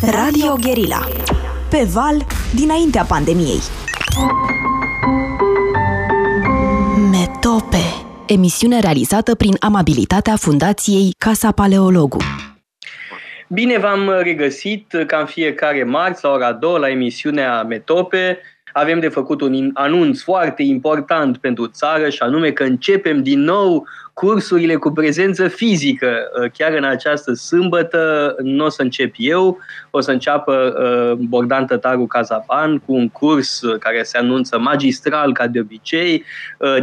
Radio Guerilla. Pe val, dinaintea pandemiei. Metope. Emisiune realizată prin amabilitatea Fundației Casa Paleologu. Bine v-am regăsit ca în fiecare marți la ora 2 la emisiunea Metope. Avem de făcut un anunț foarte important pentru țară și anume că începem din nou cursurile cu prezență fizică. Uh, chiar în această sâmbătă nu o să încep eu, o să înceapă uh, Bogdan Tătaru Cazapan cu un curs uh, care se anunță magistral, ca de obicei,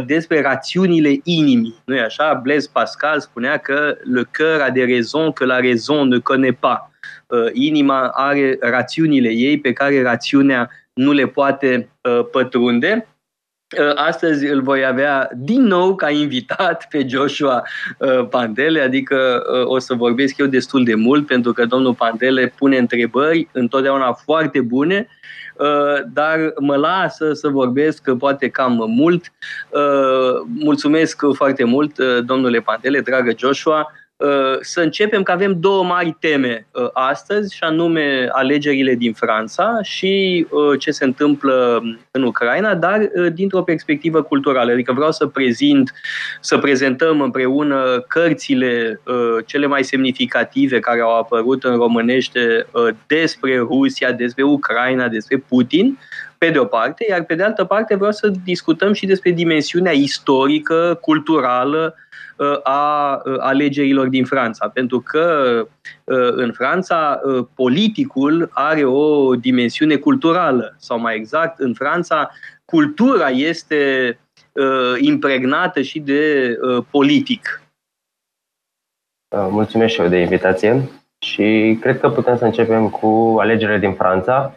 despre rațiunile inimii. nu e așa? Blaise Pascal spunea că le cœur a des raisons que la raison ne connaît pas. Inima are rațiunile ei pe care rațiunea nu le poate pătrunde. Uh, astăzi îl voi avea din nou ca invitat pe Joshua uh, Pandele, adică uh, o să vorbesc eu destul de mult pentru că domnul Pandele pune întrebări întotdeauna foarte bune, dar mă lasă să vorbesc poate cam mult. Mulțumesc foarte mult, domnule Pandele, dragă Joshua. Uh, să începem că avem două mari teme uh, astăzi, și anume alegerile din Franța și uh, ce se întâmplă în Ucraina, dar dintr-o perspectivă culturală. Adică vreau să prezint, să prezentăm împreună cărțile cele mai semnificative care au apărut în românește despre Rusia, despre Ucraina, despre Putin, pe de o parte, iar pe de altă parte vreau să discutăm și despre dimensiunea istorică, culturală, Uh, a uh, alegerilor din Franța, pentru că uh, în Franța politicul are o dimensiune culturală, sau mai exact, în Franța cultura este impregnată și de politic. Mulțumesc și eu de invitație și cred că putem să începem cu alegerile din Franța.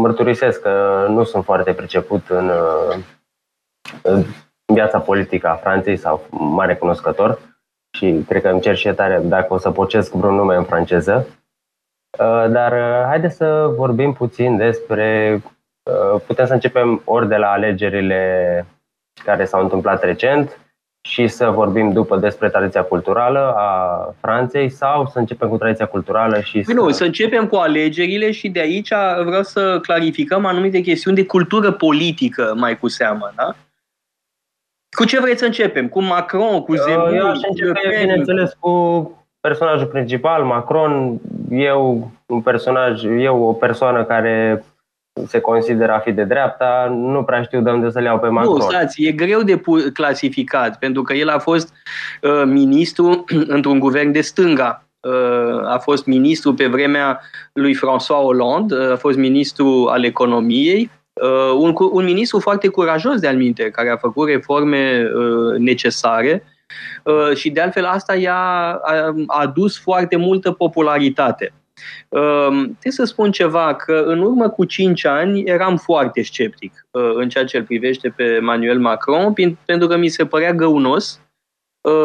Mărturisesc că nu sunt foarte priceput în viața politică a Franței sau mare cunoscător și cred că îmi cer și tare dacă o să pocesc vreun nume în franceză. Uh, dar uh, haideți să vorbim puțin despre. Uh, putem să începem ori de la alegerile care s-au întâmplat recent și să vorbim după despre tradiția culturală a Franței sau să începem cu tradiția culturală și păi să... Nu, să începem cu alegerile și de aici vreau să clarificăm anumite chestiuni de cultură politică mai cu seamă, da? Cu ce vreți să începem? Cu Macron, cu Zemmour? Eu aș începe, bineînțeles, cu personajul principal, Macron. Eu, un personaj, eu o persoană care se consideră a fi de dreapta, nu prea știu de unde să le iau pe Macron. Nu, stați, e greu de clasificat, pentru că el a fost uh, ministru într-un guvern de stânga. Uh, a fost ministru pe vremea lui François Hollande, uh, a fost ministru al economiei, Uh, un, un ministru foarte curajos de alminte, care a făcut reforme uh, necesare uh, și de altfel asta i-a a, a adus foarte multă popularitate. Uh, trebuie să spun ceva, că în urmă cu 5 ani eram foarte sceptic uh, în ceea ce îl privește pe Manuel Macron, pentru că mi se părea găunos Uh,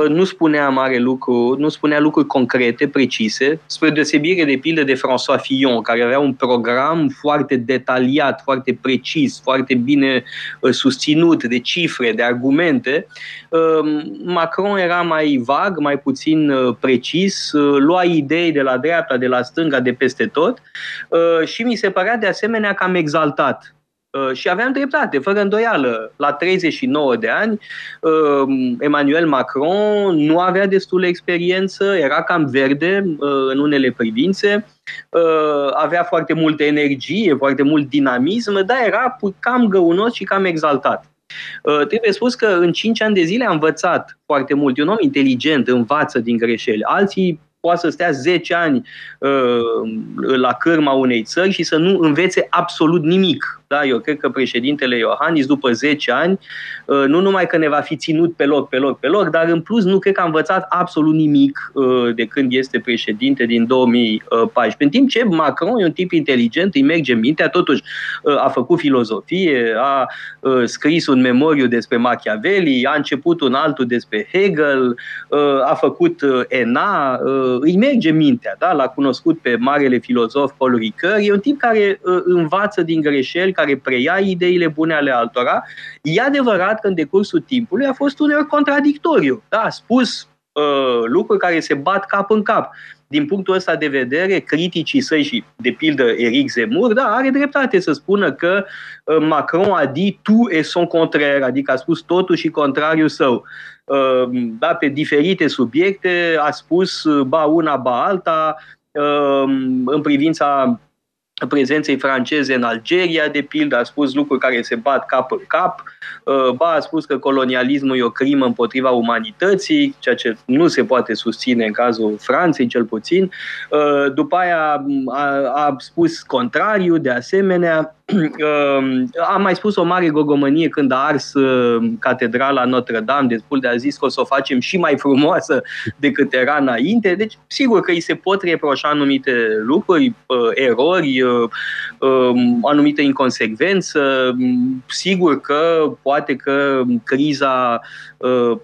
nu spunea mare lucru, nu spunea lucruri concrete, precise, spre deosebire de pildă de François Fillon, care avea un program foarte detaliat, foarte precis, foarte bine uh, susținut de cifre, de argumente. Uh, Macron era mai vag, mai puțin precis, lua idei de la dreapta, de la stânga, de peste tot. Și mi se părea de asemenea cam exaltat. Uh, și aveam dreptate, fără îndoială. La 39 de ani, uh, Emmanuel Macron nu avea destulă experiență, era cam verde uh, în unele privințe, avea foarte multă energie, foarte mult dinamism, dar era cam găunos și cam exaltat. Trebuie spus că în 5 ani de zile a învățat foarte mult. E un om inteligent, învață din greșeli. Alții poate să stea 10 ani uh, la cârma unei țări și să nu învețe absolut nimic. Da? Eu cred că președintele Iohannis, după 10 ani, uh, nu numai că ne va fi ținut pe loc, pe loc, pe loc, dar în plus nu cred că a învățat absolut nimic uh, de când este președinte din 2014. În timp ce Macron e un tip inteligent, îi merge mintea, totuși uh, a făcut filozofie, a scris un memoriu despre Machiavelli, a început un altul despre Hegel, a făcut ENA, îi merge mintea, da? l-a cunoscut pe marele filozof Paul Ricoeur, e un tip care învață din greșeli, care preia ideile bune ale altora. E adevărat că în decursul timpului a fost uneori contradictoriu. Da, a spus uh, lucruri care se bat cap în cap. din punctul ăsta de vedere, criticii săi și, de pildă, Eric Zemmour, da, are dreptate să spună că uh, Macron a dit tu et son contraire, adică a spus totul și contrariul său. Uh, da, pe diferite subiecte a spus ba una, ba alta, în privința prezenței franceze în Algeria, de pildă, a spus lucruri care se bat cap în cap, uh, ba a spus că colonialismul e o crimă împotriva umanității, ceea ce nu se poate susține în cazul Franței, cel puțin. Uh, după aia a, a spus contrariu, de asemenea, Ehm, am mai spus o mare gogomănie când a ars ehm, catedrala Notre-Dame, destul de a zis că o să o facem și mai frumoasă decât era înainte. Deci, sigur că îi se pot reproșa anumite lucruri, erori, ehm, anumite inconsecvență. Sigur că poate că criza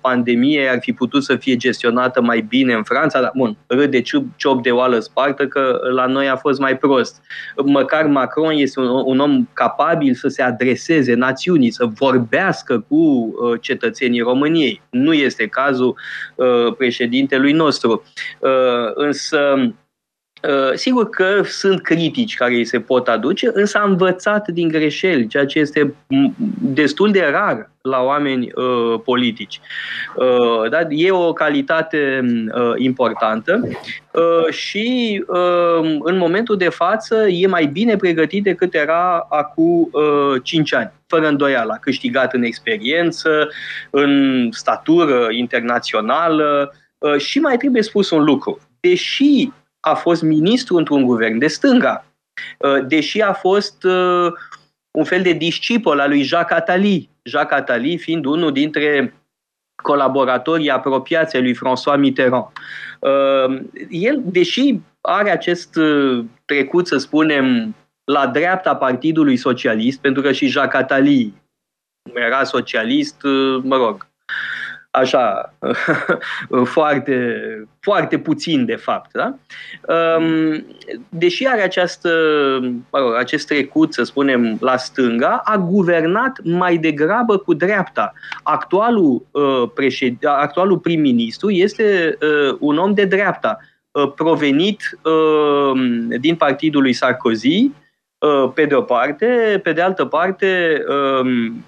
pandemiei ar fi putut să fie gestionată mai bine în Franța, dar, bun, râde ciop de oală spartă că la noi a fost mai prost. Măcar Macron este un, un om capabil să se adreseze națiunii, să vorbească cu uh, cetățenii României. Nu este cazul uh, președintelui nostru. Uh, însă, Sigur că sunt critici care îi se pot aduce, însă a învățat din greșeli, ceea ce este destul de rar la oameni uh, politici. Uh, da? E o calitate uh, importantă uh, și uh, în momentul de față e mai bine pregătit decât era acum uh, 5 ani. Fără îndoială, a câștigat în experiență, în statură internațională uh, și mai trebuie spus un lucru. Deși a fost ministru într-un guvern de stânga, uh, deși a fost uh, un fel de discipol al lui Jacques Attali, Jacques Attali fiind unul dintre colaboratorii apropiați ai lui François Mitterrand. Uh, el, deși are acest trecut, să spunem, la dreapta Partidului Socialist, pentru că și Jacques Attali era socialist, mă rog, așa, foarte, foarte puțin de fapt. Da? Um, deși are această, acest trecut, să spunem, la stânga, a guvernat mai degrabă cu dreapta. Actualul, uh, președ... actualul prim-ministru este uh, un om de dreapta, uh, provenit din partidul lui Sarkozy, pe de o parte, pe de altă parte, um,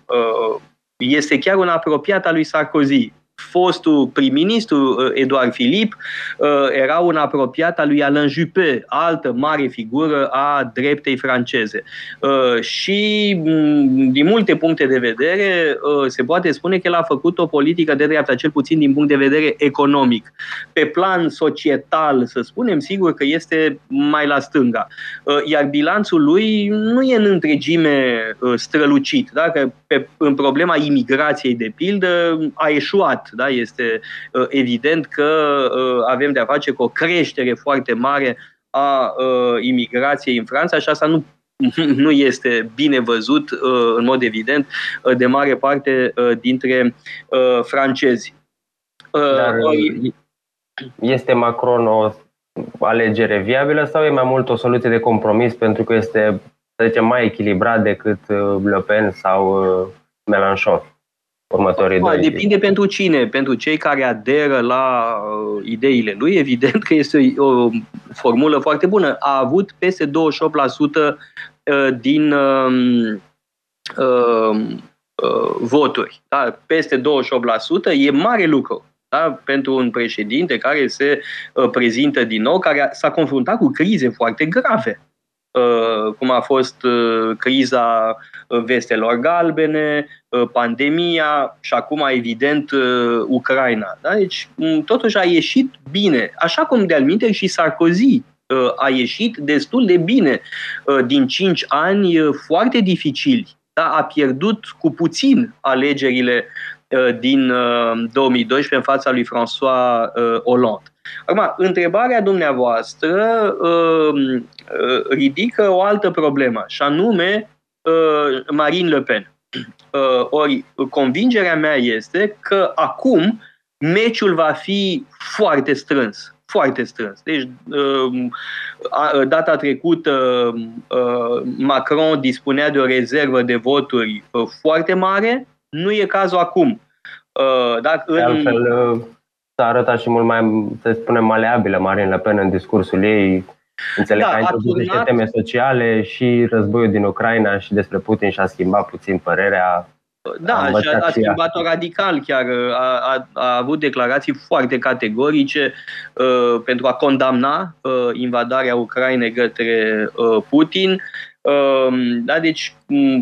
este chiar un apropiat al lui Sarkozy. Fostul prim-ministru uh, Eduard Philippe uh, era un apropiat al lui Alain Juppé, altă mare figură a dreptei franceze. Uh, și mm, din multe puncte de vedere se poate spune că el a făcut o politică de dreapta, cel puțin din punct de vedere economic. Pe plan societal, să spunem, sigur că este mai la stânga. Iar bilanțul lui nu e în întregime strălucit. Dacă pe, în problema imigrației, de pildă, a eșuat. Da? Este uh, evident că uh, avem de-a face cu o creștere foarte mare a uh, imigrației în Franța și asta nu nu este bine văzut, în mod evident, de mare parte dintre francezi. Dar este Macron o alegere viabilă sau e mai mult o soluție de compromis pentru că este, să zicem, mai echilibrat decât Le Pen sau Mélenchon? următorii doi. Depinde pentru cine. Pentru cei care aderă la uh, ideile lui, evident că este o, o formulă foarte bună. A avut peste 28% uh, din uh, uh, uh, voturi. Da? Peste 28% e mare lucru. Da? pentru un președinte care se uh, prezintă din nou, care s-a confruntat cu crize foarte grave. Uh, cum a fost uh, criza uh, vestelor galbene, pandemia și acum, evident, Ucraina. Da? Deci, totuși a ieșit bine, așa cum de-al minte și Sarkozy a ieșit destul de bine din cinci ani foarte dificili. Da? A pierdut cu puțin alegerile din 2012 în fața lui François Hollande. Acum, întrebarea dumneavoastră uh, uh, ridică o altă problemă, și anume uh, Marine Le Pen. Uh, ori, convingerea mea este că acum meciul va fi foarte strâns. Foarte strâns. Deci, uh, data trecută, uh, Macron dispunea de o rezervă de voturi foarte mare. Nu e cazul acum. Dacă în... altfel, s-a arătat și mult mai, să spunem, maleabilă Marine Le Pen în discursul ei. Înțeleg da, că a introdus niște teme sociale și războiul din Ucraina și despre Putin și-a schimbat puțin părerea. Da, și a, a schimbat-o radical chiar. A, a, a avut declarații foarte categorice uh, pentru a condamna uh, invadarea Ucrainei către uh, Putin. Uh, da, deci,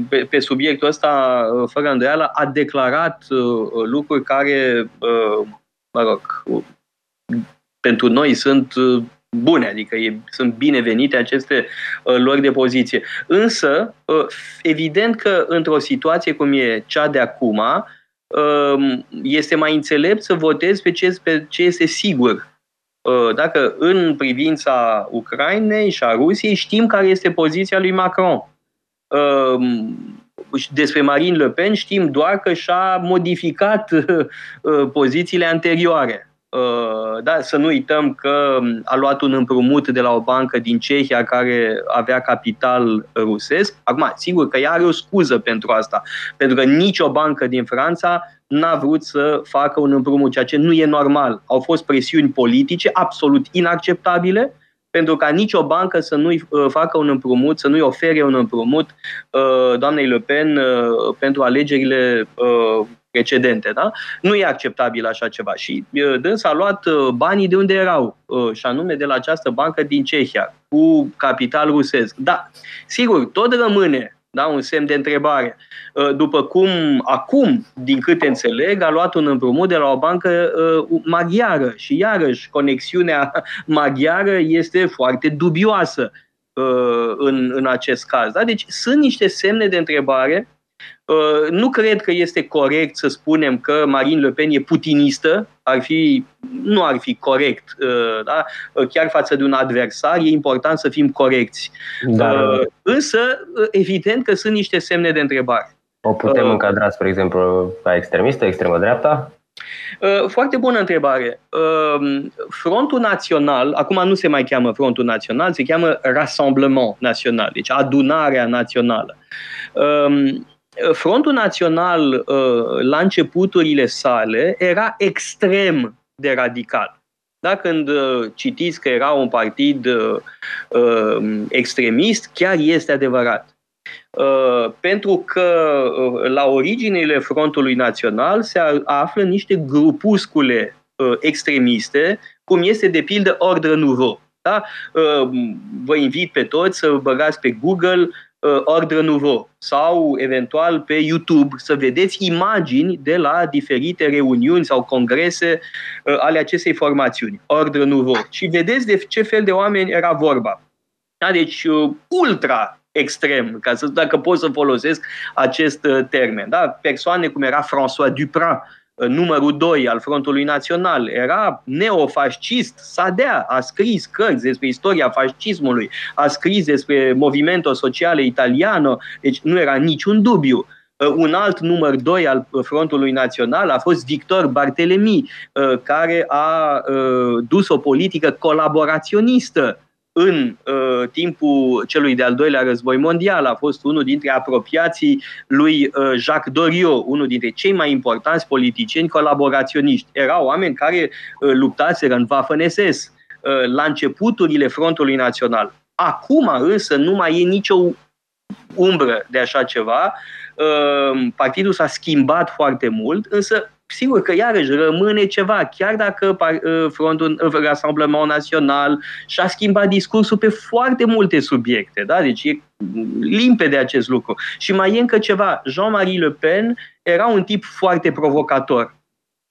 pe, pe subiectul ăsta, uh, fără îndoială, a declarat uh, lucruri care, uh, mă rog, pentru noi sunt uh, bune, adică e, sunt binevenite aceste uh, lor de poziție. Însă, uh, evident că într-o situație cum e cea de acum, uh, este mai înțelept să votezi pe ce, pe ce este sigur. Uh, dacă în privința Ucrainei și a Rusiei știm care este poziția lui Macron. Uh, despre Marine Le Pen știm doar că și-a modificat uh, pozițiile anterioare. Uh, da, să nu uităm că a luat un împrumut de la o bancă din Cehia care avea capital rusesc. Acum, sigur că ea are o scuză pentru asta, pentru că nicio bancă din Franța n-a vrut să facă un împrumut, ceea ce nu e normal. Au fost presiuni politice absolut inacceptabile pentru ca nicio bancă să nu-i uh, facă un împrumut, să nu-i ofere un împrumut uh, doamnei Le Pen pentru alegerile precedente. Da? Nu e acceptabil așa ceva. Și dâns a luat banii de unde erau, și anume de la această bancă din Cehia, cu capital rusesc. Da, sigur, tot rămâne da, un semn de întrebare. După cum acum, din câte înțeleg, a luat un împrumut de la o bancă uh, maghiară și iarăși conexiunea maghiară este foarte dubioasă uh, în, în acest caz. Da? Deci sunt niște semne de întrebare Uh, nu cred că este corect să spunem că Marine Le Pen e putinistă, ar fi, nu ar fi corect. Uh, da? Uh, chiar față de un adversar, e important să fim corecți. Da. Însă, evident că sunt niște semne de întrebare. O putem încadra, spre exemplu, ca extremistă, extremă dreapta? Foarte bună întrebare. Frontul Național, acum nu se mai cheamă Frontul Național, se cheamă Rassemblement Național, deci adunarea națională. Frontul Național, uh, la începuturile sale, era extrem de radical. Da? Când uh, citiți că era un partid uh, extremist, chiar este adevărat. Pentru că la originile Frontului Național se află niște grupuscule extremiste, cum este de pildă Ordre Nouveau. Da? Vă invit pe toți să băgați pe Google uh, Ordre Nouveau sau eventual pe YouTube să vedeți imagini de la diferite reuniuni sau congrese uh, ale acestei formațiuni, Ordre Nouveau. Și vedeți de ce fel de oameni era vorba. Da? Deci uh, ultra extrem, ca să, dacă pot să folosesc acest uh, termen. Da? Persoane cum era François Duprat, numărul 2 al Frontului Național, era neofascist, Sadea a scris cărți despre istoria fascismului, a scris despre Movimento Sociale Italiano, deci nu era niciun dubiu. Uh, un alt număr 2 al Frontului Național a fost Victor Bartelemi, uh, care a uh, dus o politică colaboraționistă în uh, timpul celui de-al doilea război mondial. A fost unul dintre apropiații lui uh, Jacques Doriot, unul dintre cei mai importanți politicieni colaboraționiști. Erau oameni care uh, luptaseră în Waffen-SS uh, la începuturile Frontului Național. Acum însă nu mai e nicio umbră de așa ceva. Uh, partidul s-a schimbat foarte mult, însă sigur că iarăși rămâne ceva, chiar dacă uh, Frontul uh, Rassemblement Național și-a schimbat discursul pe foarte multe subiecte, da? deci e limpede acest lucru. Și mai e încă ceva, Jean-Marie Le Pen era un tip foarte provocator,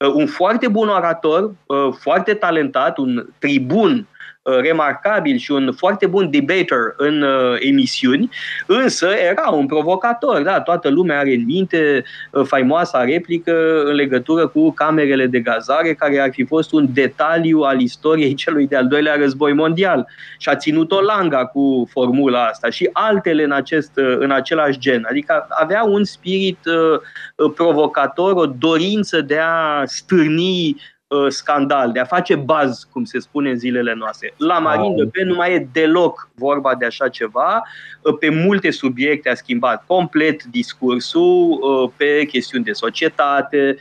uh, un foarte bun orator, foarte talentat, un tribun Uh, remarcabil și un foarte bun debater în uh, emisiuni, însă era un provocator. Da? Toată lumea are în minte uh, faimoasa replică în legătură cu camerele de gazare, care ar fi fost un detaliu al istoriei celui de-al doilea război mondial. Și a ținut-o langa cu formula asta și altele în, acest, în același gen. Adică avea un spirit uh, provocator, o dorință de a stârni Uh, scandal, de a face baz, cum se spune în zilele noastre. La Marine Le Pen nu mai e deloc vorba de așa ceva. Uh, pe multe subiecte a schimbat complet discursul, uh, pe chestiuni de societate,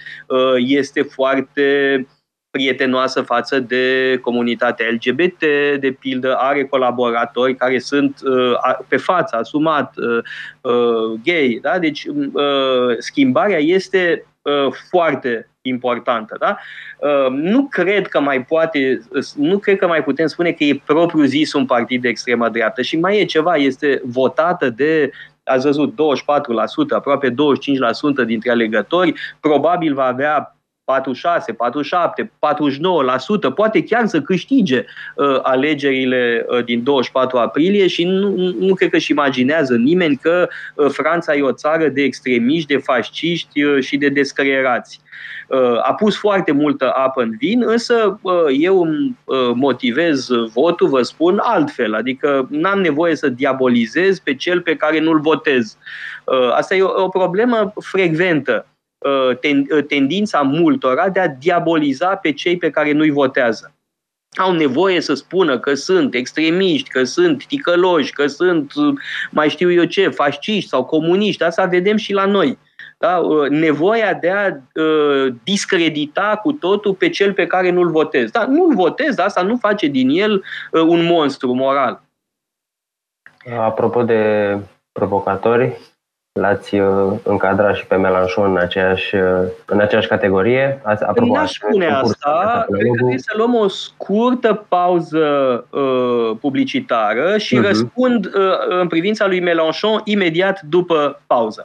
este foarte prietenoasă față de comunitatea LGBT, de pildă, are colaboratori care sunt uh, pe față, asumat, uh, uh, gay. Da? Deci uh, schimbarea este uh, foarte importantă. Da? Uh, nu cred că mai poate, nu cred că mai putem spune că e propriu zis un partid de extremă dreaptă și mai e ceva, este votată de ați văzut 24%, aproape 25% dintre alegători, probabil va avea 46, 47, 49%, poate chiar să câștige uh, alegerile uh, din 24 aprilie și nu, nu cred că își imaginează nimeni că uh, Franța e o țară de extremiști, de fasciști uh, și de descreierați. Uh, a pus foarte multă apă în vin, însă uh, eu îmi uh, motivez votul, vă spun, altfel. Adică n-am nevoie să diabolizez pe cel pe care nu-l votez. Uh, asta e o, o problemă frecventă Uh, uh, tendința multora de a diaboliza pe cei pe care nu-i votează. Au nevoie să spună că sunt extremiști, că sunt ticăloși, că sunt, uh, mai știu eu ce, fasciști sau comuniști. Asta vedem și la noi. Da? Nevoia de a uh, discredita cu totul pe cel pe care nu-l votez. Da? Nu-l votez, asta nu face din el uh, un monstru moral. Apropo de provocatori, l-ați uh, încadrat și pe Melanchon în aceeași, uh, în aceeași categorie? Apropo, N-aș spune asta. Cred că trebuie să luăm o scurtă pauză uh, publicitară și uh-huh. răspund uh, în privința lui Melanchon imediat după pauză.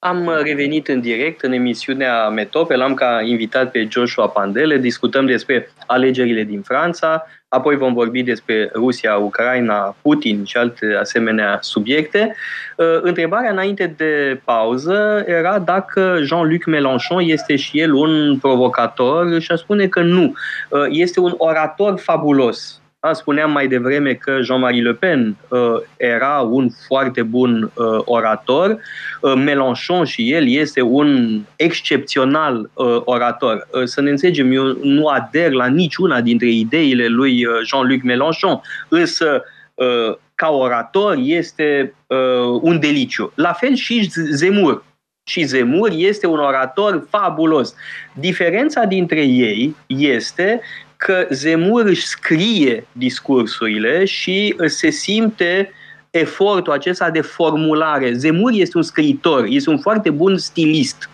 Am uh, revenit în direct în emisiunea Metope, l-am ca invitat pe Joshua Pandele, discutăm despre alegerile din Franța, apoi vom vorbi despre Rusia, Ucraina, Putin și alte asemenea subiecte. Uh, întrebarea înainte de pauză era dacă Jean-Luc Mélenchon este și el un provocator și a spune că nu. Uh, este un orator fabulos da, spuneam mai devreme că Jean-Marie Le Pen uh, era un foarte bun uh, orator. Uh, Mélenchon și el este un excepțional uh, orator. Uh, să ne înțelegem, eu nu ader la niciuna dintre ideile lui uh, Jean-Luc Mélenchon, însă uh, ca orator este uh, un deliciu. La fel și Zemur. Și Zemur este un orator fabulos. Diferența dintre ei este că Zemur își scrie discursurile și se simte efortul acesta de formulare. Zemur este un scriitor, este un foarte bun stilist.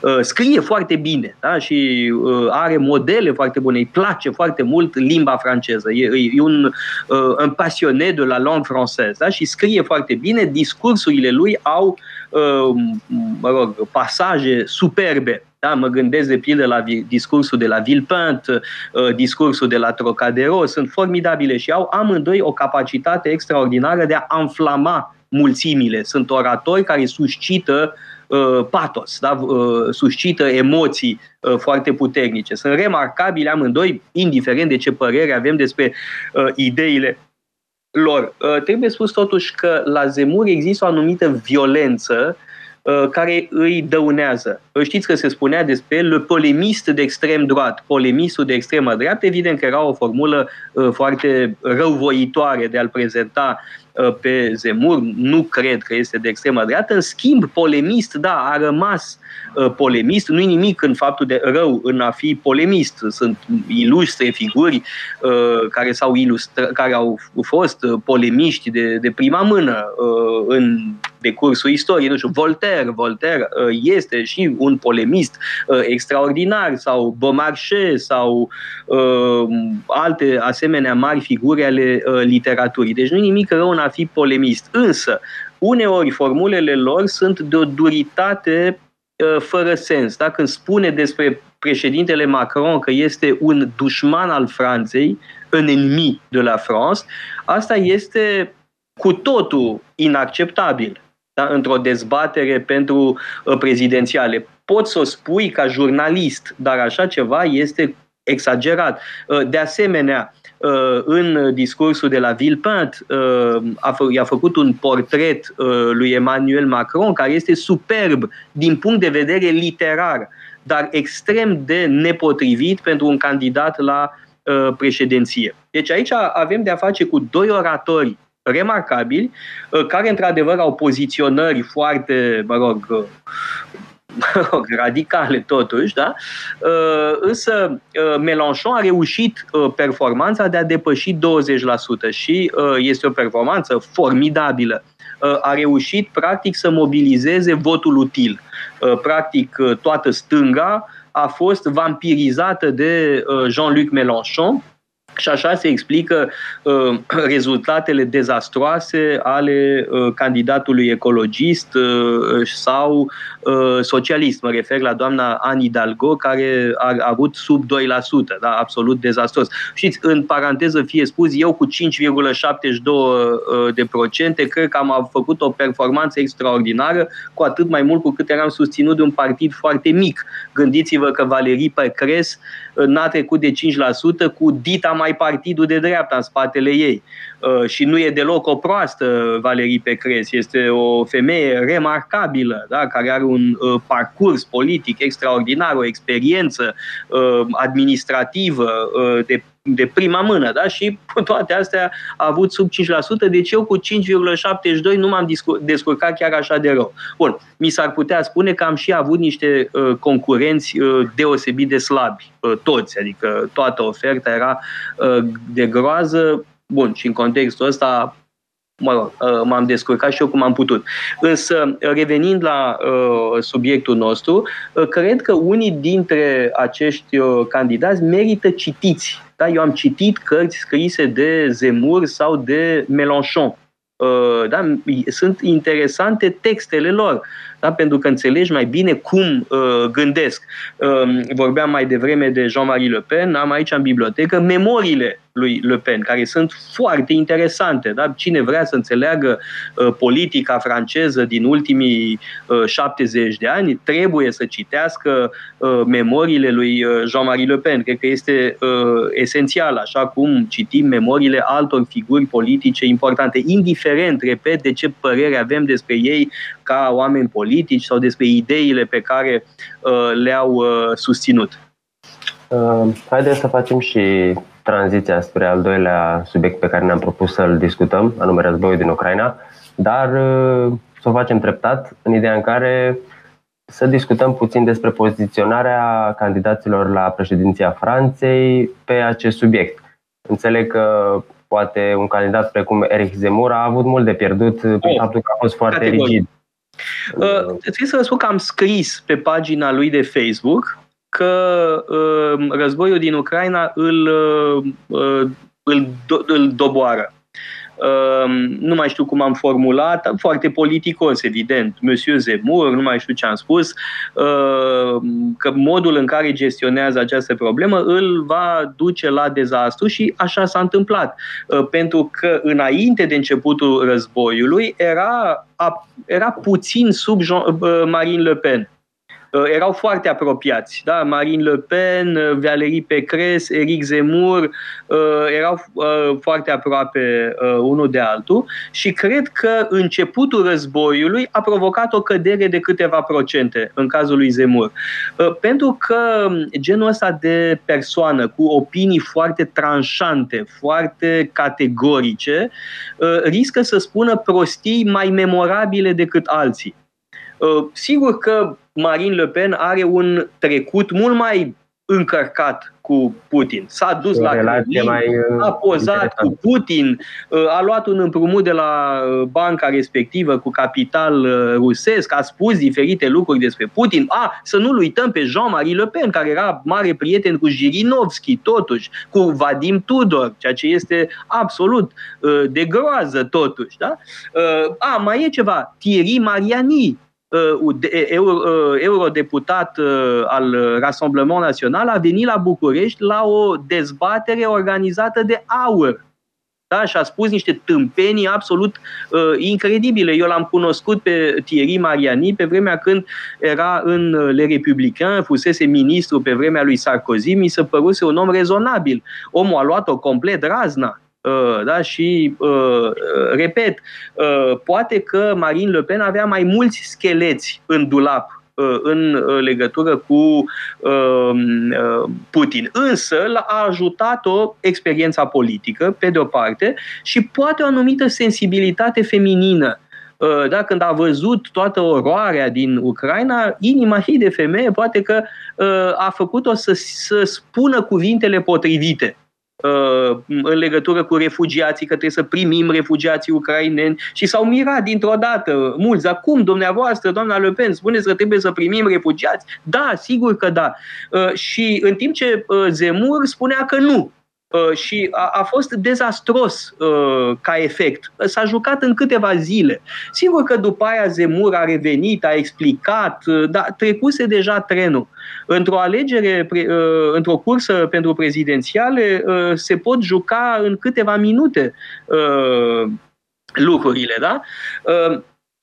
Uh, scrie foarte bine da? și uh, are modele foarte bune, îi place foarte mult limba franceză, e, e un, uh, un pasionet de la langue française da? și scrie foarte bine, discursurile lui au mă rog, pasaje superbe da, mă gândesc de pildă la discursul de la Villepinte, uh, discursul de la Trocadero, sunt formidabile și au amândoi o capacitate extraordinară de a înflama mulțimile. Sunt oratori care suscită uh, patos, da? uh, suscită emoții uh, foarte puternice. Sunt remarcabile amândoi, indiferent de ce părere avem despre uh, ideile lor. Uh, trebuie spus totuși că la Zemur există o anumită violență Uh, care îi dăunează. Știți că se spunea despre le polemist de extrem droat, polemistul de extremă dreaptă, evident că era o formulă uh, foarte răuvoitoare de a-l prezenta uh, pe Zemur, nu cred că este de extremă dreaptă, în schimb, polemist, da, a rămas polemist, nu-i nimic în faptul de rău în a fi polemist, sunt ilustre figuri care, s-au ilustra, care au fost polemiști de, de prima mână în decursul istoriei, nu știu, Voltaire, Voltaire uh, este și un polemist uh, extraordinar. Sau Beaumarchais sau uh, alte asemenea mari figuri ale literaturii. Deci nu e nimic rău în a fi polemist. Însă, uneori formulele lor sunt de o duritate fără sens. Da? Când spune despre președintele Macron că este un dușman al Franței, un enemi de la France, asta este cu totul inacceptabil da, într-o dezbatere pentru uh, prezidențiale. Poți să o spui ca jurnalist, dar așa ceva este exagerat. Uh, de asemenea, uh, în discursul de la Villepinte i-a făcut un portret lui Emmanuel Macron care este superb din punct de vedere literar, dar extrem de nepotrivit pentru un candidat la președinție. Deci aici avem de a face cu doi oratori remarcabili, care într-adevăr au poziționări foarte, mă rog, radicale totuși, da? însă Mélenchon a reușit performanța de a depăși 20% și este o performanță formidabilă. A reușit practic să mobilizeze votul util. Practic toată stânga a fost vampirizată de Jean-Luc Mélenchon, și așa se explică uh, rezultatele dezastroase ale uh, candidatului ecologist uh, sau uh, socialist. Mă refer la doamna Anne Hidalgo, care a, a avut sub 2%, da, absolut dezastros. Știți, în paranteză fie spus, eu cu 5,72 uh, de procente cred că am făcut o performanță extraordinară, cu atât mai mult cu cât eram susținut de un partid foarte mic. Gândiți-vă că Valerii Pecres uh, n-a trecut de 5% cu dita mai partidul de dreapta în spatele ei. Uh, și nu e deloc o proastă Valerii Pecres, este o femeie remarcabilă, da? care are un uh, parcurs politic extraordinar, o experiență uh, administrativă de de prima mână, da? și cu toate astea a avut sub 5%, deci eu cu 5,72 nu m-am descurcat chiar așa de rău. Bun, mi s-ar putea spune că am și avut niște uh, concurenți uh, deosebit de slabi, uh, toți, adică toată oferta era uh, de groază, bun, și în contextul ăsta mă rog, uh, m-am descurcat și eu cum am putut. Însă, revenind la uh, subiectul nostru, uh, cred că unii dintre acești uh, candidați merită citiți. Da? Eu am citit cărți scrise de Zemur sau de Mélenchon. Uh, da? Sunt interesante textele lor da? pentru că înțelegi mai bine cum uh, gândesc. Uh, vorbeam mai devreme de Jean-Marie Le Pen, am aici în bibliotecă memoriile lui Le Pen, care sunt foarte interesante. Da? Cine vrea să înțeleagă uh, politica franceză din ultimii uh, 70 de ani, trebuie să citească uh, memoriile lui uh, Jean-Marie Le Pen. Cred că este uh, esențial, așa cum citim memoriile altor figuri politice importante, indiferent, repet, de ce părere avem despre ei ca oameni politici sau despre ideile pe care uh, le-au uh, susținut. Uh, haideți să facem și tranziția spre al doilea subiect pe care ne-am propus să-l discutăm, anume războiul din Ucraina, dar uh, să o facem treptat, în ideea în care să discutăm puțin despre poziționarea candidaților la președinția Franței pe acest subiect. Înțeleg că poate un candidat precum Eric Zemmour a avut mult de pierdut oh, prin faptul că a fost foarte categoric. rigid Uh, trebuie să vă spun că am scris pe pagina lui de Facebook că uh, războiul din Ucraina îl, uh, uh îl, do- îl doboară. Uh, nu mai știu cum am formulat, foarte politicos, evident, Monsieur Zemmour, nu mai știu ce am spus, uh, că modul în care gestionează această problemă îl va duce la dezastru și așa s-a întâmplat. Uh, pentru că înainte de începutul războiului era era puțin sub Jean, uh, Marine Le Pen. Uh, erau foarte apropiați. Da? Marine Le Pen, uh, Valérie Pécresse, Eric Zemmour erau foarte aproape unul de altul și cred că începutul războiului a provocat o cădere de câteva procente în cazul lui Zemmour. Pentru că genul ăsta de persoană cu opinii foarte tranșante, foarte categorice, riscă să spună prostii mai memorabile decât alții. Sigur că Marine Le Pen are un trecut mult mai încărcat cu Putin. S-a dus la Kremlin, mai uh, a pozat interesant. cu Putin, uh, a luat un împrumut de la uh, banca respectivă cu capital rusesc, a spus diferite lucruri despre Putin. A, să nu-l uităm pe Jean-Marie Le Pen, care era mare prieten cu Jirinovski, totuși, cu Vadim Tudor, ceea ce este absolut de groază, totuși. Da? A, mai e ceva, Thierry Mariani, Uh, uh, eurodeputat uh, al Rassemblement Național a venit la București la o dezbatere organizată de AUR. Da? Și a spus niște tâmpenii absolut uh, incredibile. Eu l-am cunoscut pe Thierry Mariani pe vremea când era în Le Républicains, fusese ministru pe vremea lui Sarkozy, mi se păruse un om rezonabil. Omul a luat-o complet razna. Uh, da? Și, uh, repet, uh, poate că Marine Le Pen avea mai mulți scheleți în dulap în legătură cu Putin. Însă l-a ajutat-o experiența politică, pe de o parte, și poate o anumită sensibilitate feminină Uh, da, când a văzut toată oroarea din Ucraina, inima ei de femeie poate că uh, a făcut-o să, să spună cuvintele potrivite uh, în legătură cu refugiații, că trebuie să primim refugiații ucraineni și s-au mirat dintr-o dată mulți. Acum, dumneavoastră, doamna Le Pen, spuneți că trebuie să primim refugiați? Da, sigur că da. Și în timp ce Zemur spunea că nu, Uh, și a, a fost dezastros uh, ca efect. S-a jucat în câteva zile. Sigur că după aia Zemur a revenit, a explicat, uh, dar trecuse deja trenul. Într-o alegere, pre, uh, într-o cursă pentru prezidențiale, uh, se pot juca în câteva minute uh, lucrurile, da? Uh,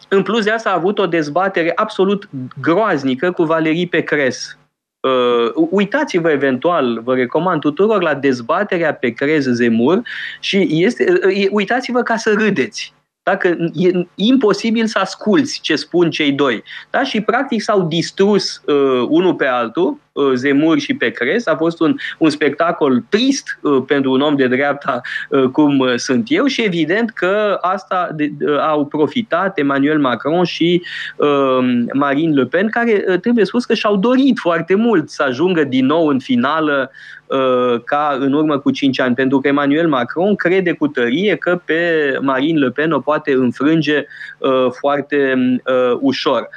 în plus de asta a avut o dezbatere absolut groaznică cu Valerii Pecres, Uh, uitați-vă eventual, vă recomand tuturor la dezbaterea pe Crez Zemur și este, uh, uitați-vă ca să râdeți. Dacă e imposibil să asculți ce spun cei doi. Da? Și practic s-au distrus uh, unul pe altul, uh, Zemur și pe Cres. A fost un, un spectacol trist uh, pentru un om de dreapta uh, cum uh, sunt eu și evident că asta de, uh, au profitat Emmanuel Macron și uh, Marine Le Pen, care uh, trebuie spus că și-au dorit foarte mult să ajungă din nou în finală Uh, ca în urmă cu 5 ani, pentru că Emmanuel Macron crede cu tărie că pe Marine Le Pen o poate înfrânge uh, foarte uh, ușor.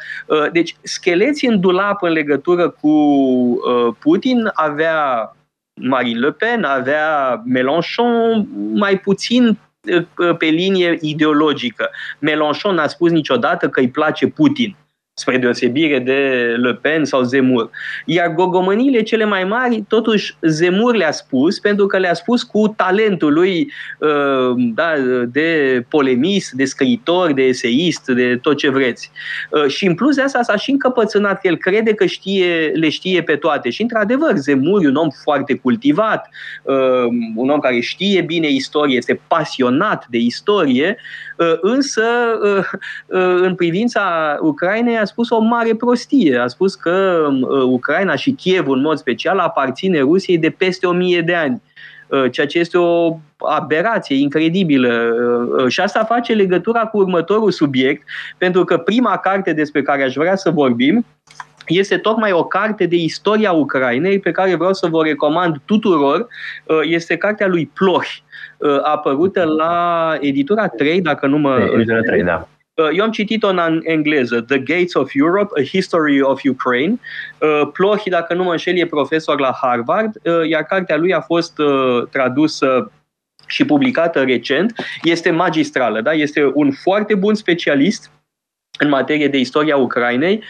Deci, scheleții în dulap în legătură cu Putin avea Marine Le Pen, avea Mélenchon, mai puțin pe linie ideologică. Mélenchon n-a spus niciodată că îi place Putin spre deosebire de Le Pen sau Zemur. Iar gogomăniile cele mai mari, totuși, Zemur le-a spus, pentru că le-a spus cu talentul lui uh, da, de polemist, de scriitor, de eseist, de tot ce vreți. Uh, și în plus de asta s-a și încăpățânat că el crede că știe, le știe pe toate. Și, într-adevăr, Zemur e un om foarte cultivat, uh, un om care știe bine istorie, este pasionat de istorie, însă, în privința Ucrainei, a spus o mare prostie. A spus că uh, Ucraina și Kiev în mod special aparține Rusiei de peste o mie de ani uh, ceea ce este o aberație incredibilă. Uh, și asta face legătura cu următorul subiect, pentru că prima carte despre care aș vrea să vorbim este tocmai o carte de istoria Ucrainei pe care vreau să vă recomand tuturor. Este cartea lui Ploch, apărută la editura 3, dacă nu mă... Editura 3, da. Uh, eu am citit-o în engleză, The Gates of Europe, A History of Ukraine. Uh, Plohi, dacă nu mă înșel, e profesor la Harvard, uh, iar cartea lui a fost tradusă și publicată recent. Este magistrală, da? este un foarte bun specialist în materie de istoria Ucrainei.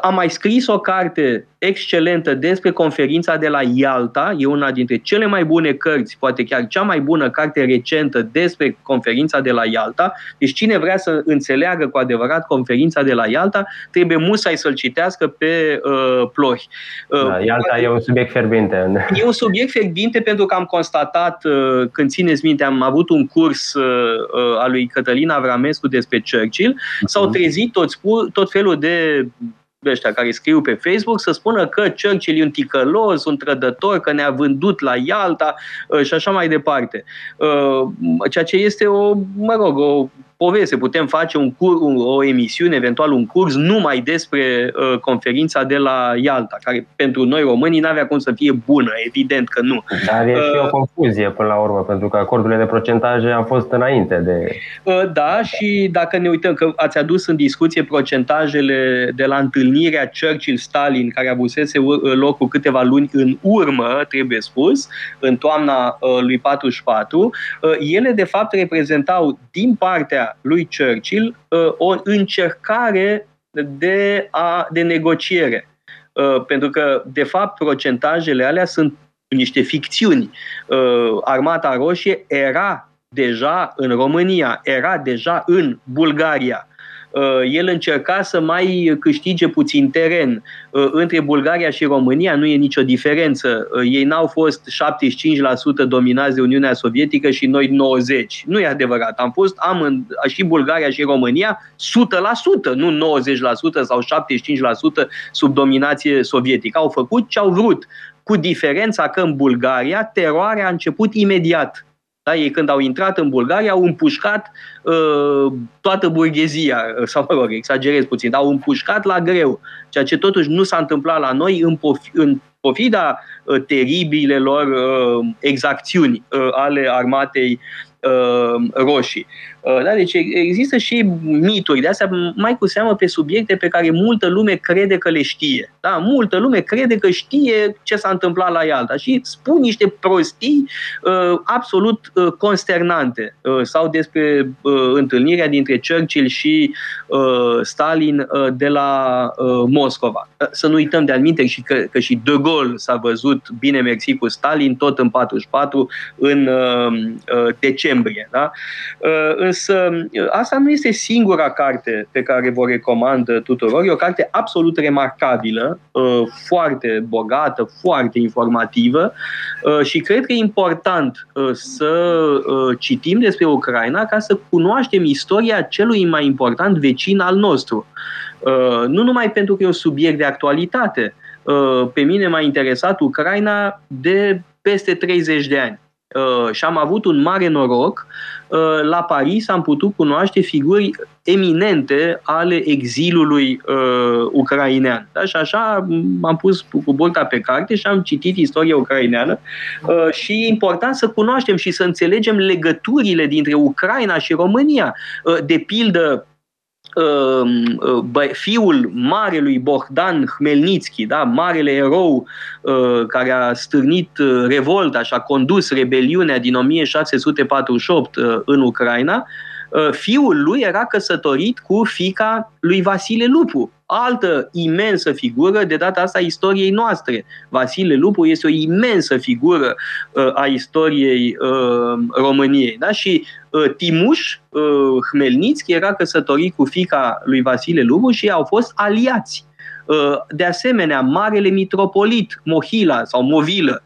A mai scris o carte excelentă despre conferința de la Ialta. E una dintre cele mai bune cărți, poate chiar cea mai bună carte recentă despre conferința de la Ialta. Deci cine vrea să înțeleagă cu adevărat conferința de la Ialta, trebuie musai să-l citească pe uh, Plohi. Uh, da, Ialta e un subiect fierbinte. E un subiect fierbinte pentru că am constatat, uh, când țineți minte, am avut un curs uh, uh, al lui Cătălin Avramescu despre Churchill, uh-huh. s-au trezit toți, tot felul de ăștia care scriu pe Facebook să spună că Churchill e un ticălos, un trădător, că ne-a vândut la Ialta uh, și așa mai departe. Uh, ceea ce este o, mă rog, o poveste. Putem face un cur, o emisiune, eventual un curs, numai despre uh, conferința de la Ialta, care pentru noi românii n-avea cum să fie bună, evident că nu. Dar e uh, și o confuzie până la urmă, pentru că acordurile de procentaje au fost înainte de... Uh, da, și dacă ne uităm că ați adus în discuție procentajele de la întâlnirea Churchill-Stalin, care avusese loc cu câteva luni în urmă, trebuie spus, în toamna uh, lui 44, uh, ele de fapt reprezentau din partea lui Churchill uh, o încercare de, a, de negociere. Uh, pentru că, de fapt, procentajele alea sunt niște ficțiuni. Uh, Armata Roșie era deja în România, era deja în Bulgaria. El încerca să mai câștige puțin teren. Între Bulgaria și România nu e nicio diferență. Ei n-au fost 75% dominați de Uniunea Sovietică și noi 90%. Nu e adevărat. Am fost am și Bulgaria și România 100%, nu 90% sau 75% sub dominație sovietică. Au făcut ce au vrut cu diferența că în Bulgaria teroarea a început imediat. Da? Ei când au intrat în Bulgaria au împușcat uh, toată burghezia, uh, sau mă rog, exagerez puțin, dar au împușcat la greu, ceea ce totuși nu s-a întâmplat la noi în, pof- în pofida uh, teribilelor uh, exacțiuni uh, ale armatei uh, roșii. Uh, da? Deci există și mituri de astea, mai cu seamă pe subiecte pe care multă lume crede că le știe. Da? Multă lume crede că știe ce s-a întâmplat la Ialta și spun niște prostii uh, absolut uh, consternante uh, sau despre uh, întâlnirea dintre Churchill și uh, Stalin uh, de la uh, Moscova. Uh, să nu uităm de alminte și că, că și De Gaulle s-a văzut bine mersi cu Stalin tot în 44 în uh, uh, decembrie. Da? Uh, Însă asta nu este singura carte pe care vă recomand tuturor. E o carte absolut remarcabilă, uh, foarte bogată, foarte informativă uh, și cred că e important uh, să citim despre Ucraina ca să cunoaștem istoria celui mai important vecin al nostru. Nu numai pentru că e un subiect de actualitate. Pe mine m-a interesat Ucraina de peste 30 de ani. Și am avut un mare noroc Uh, la Paris am putut cunoaște figuri eminente ale exilului uh, ucrainean. Da? Și așa m-am pus cu bolta pe carte și am citit istoria ucraineană uh, și e important să cunoaștem și să înțelegem legăturile dintre Ucraina și România. Uh, de pildă, Ehm, eh, fiul marelui Bohdan Hmelnitski, da, marele erou eh, care a stârnit eh, revolta și a condus rebeliunea din 1648 în Ucraina, fiul lui era căsătorit cu fica lui Vasile Lupu, altă imensă figură, de data asta a istoriei noastre. Vasile Lupu este o imensă figură a istoriei României. Da? Și Uh, Timuș uh, Hmelnitski era căsătorit cu fica lui Vasile Lubu și au fost aliați. Uh, de asemenea, marele mitropolit Mohila sau Movilă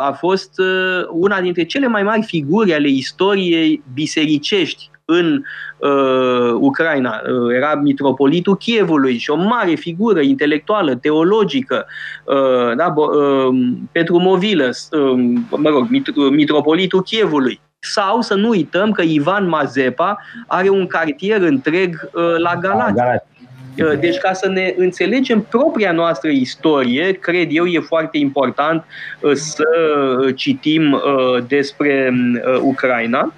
a fost una dintre cele mai mari figuri ale istoriei bisericești în uh, Ucraina. Uh, era mitropolitul Chievului și o mare figură intelectuală, teologică, uh, da, uh, Petru Movilă, uh, mă rog, mitropolitul Chievului. Sau să nu uităm că Ivan Mazepa are un cartier întreg uh, la Galați. Uh, deci ca să ne înțelegem propria noastră istorie, cred eu, e foarte important uh, să citim despre Ucraina.